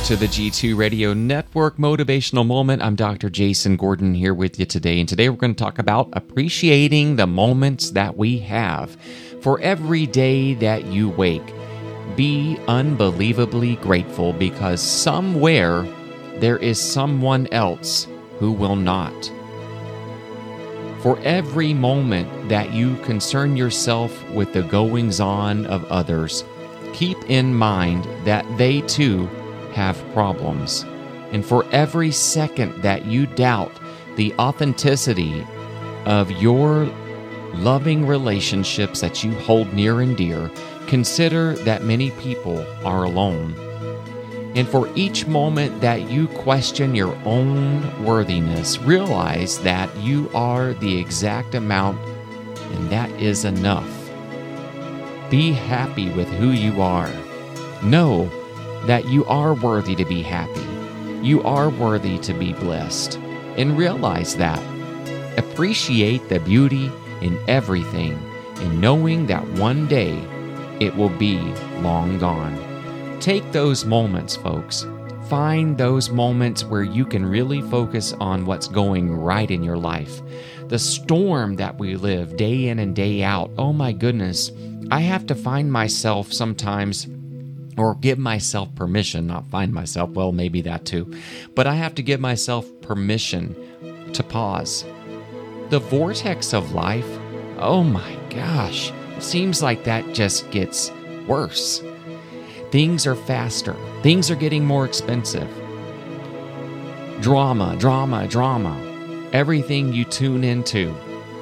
to the G2 Radio Network Motivational Moment. I'm Dr. Jason Gordon here with you today. And today we're going to talk about appreciating the moments that we have. For every day that you wake, be unbelievably grateful because somewhere there is someone else who will not. For every moment that you concern yourself with the goings on of others, keep in mind that they too have problems. And for every second that you doubt the authenticity of your loving relationships that you hold near and dear, consider that many people are alone. And for each moment that you question your own worthiness, realize that you are the exact amount, and that is enough. Be happy with who you are. Know that you are worthy to be happy. You are worthy to be blessed. And realize that. Appreciate the beauty in everything, and knowing that one day it will be long gone. Take those moments, folks. Find those moments where you can really focus on what's going right in your life. The storm that we live day in and day out, oh my goodness, I have to find myself sometimes or give myself permission, not find myself, well, maybe that too, but I have to give myself permission to pause. The vortex of life, oh my gosh, seems like that just gets worse. Things are faster, things are getting more expensive. Drama, drama, drama. Everything you tune into,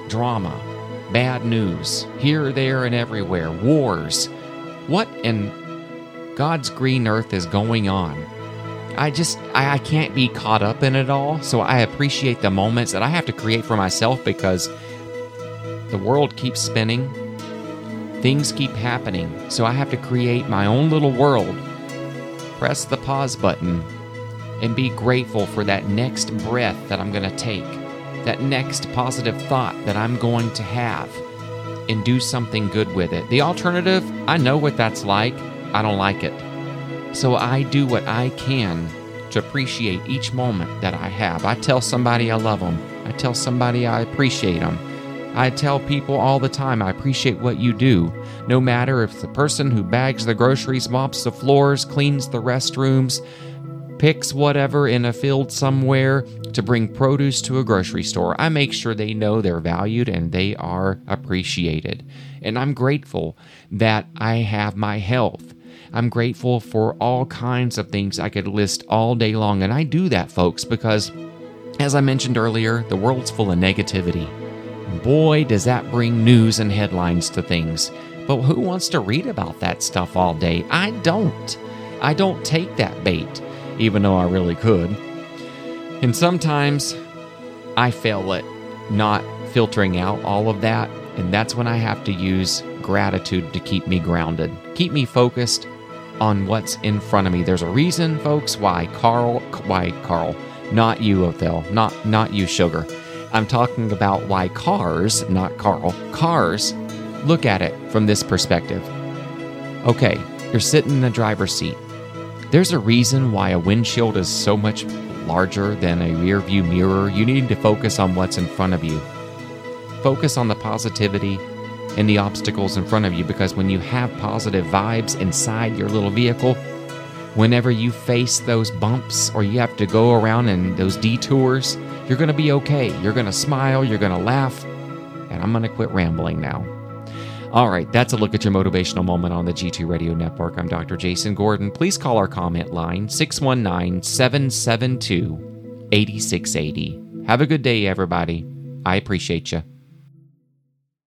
drama, bad news, here, there, and everywhere, wars. What in God's green earth is going on? I just, I, I, can't be caught up in it all. So I appreciate the moments that I have to create for myself because the world keeps spinning Things keep happening, so I have to create my own little world. Press the pause button and be grateful for that next breath that I'm going to take, that next positive thought that I'm going to have, and do something good with it. The alternative, I know what that's like. I don't like it. So I do what I can to appreciate each moment that I have. I tell somebody I love them, I tell somebody I appreciate them. I tell people all the time I appreciate what you do, no matter if the person who bags the groceries, mops the floors, cleans the restrooms, picks whatever in a field somewhere to bring produce to a grocery store. I make sure they know they're valued and they are appreciated. And I'm grateful that I have my health. I'm grateful for all kinds of things I could list all day long. And I do that, folks, because as I mentioned earlier, the world's full of negativity. Boy, does that bring news and headlines to things. But who wants to read about that stuff all day? I don't. I don't take that bait, even though I really could. And sometimes I fail at not filtering out all of that, and that's when I have to use gratitude to keep me grounded, keep me focused on what's in front of me. There's a reason, folks, why Carl, why Carl, not you, Othell, not not you, Sugar I'm talking about why cars, not Carl, cars look at it from this perspective. Okay, you're sitting in the driver's seat. There's a reason why a windshield is so much larger than a rearview mirror. You need to focus on what's in front of you. Focus on the positivity and the obstacles in front of you because when you have positive vibes inside your little vehicle, whenever you face those bumps or you have to go around in those detours, you're going to be okay. You're going to smile, you're going to laugh, and I'm going to quit rambling now. All right, that's a look at your motivational moment on the G2 Radio Network. I'm Dr. Jason Gordon. Please call our comment line 619 772 8680. Have a good day, everybody. I appreciate you.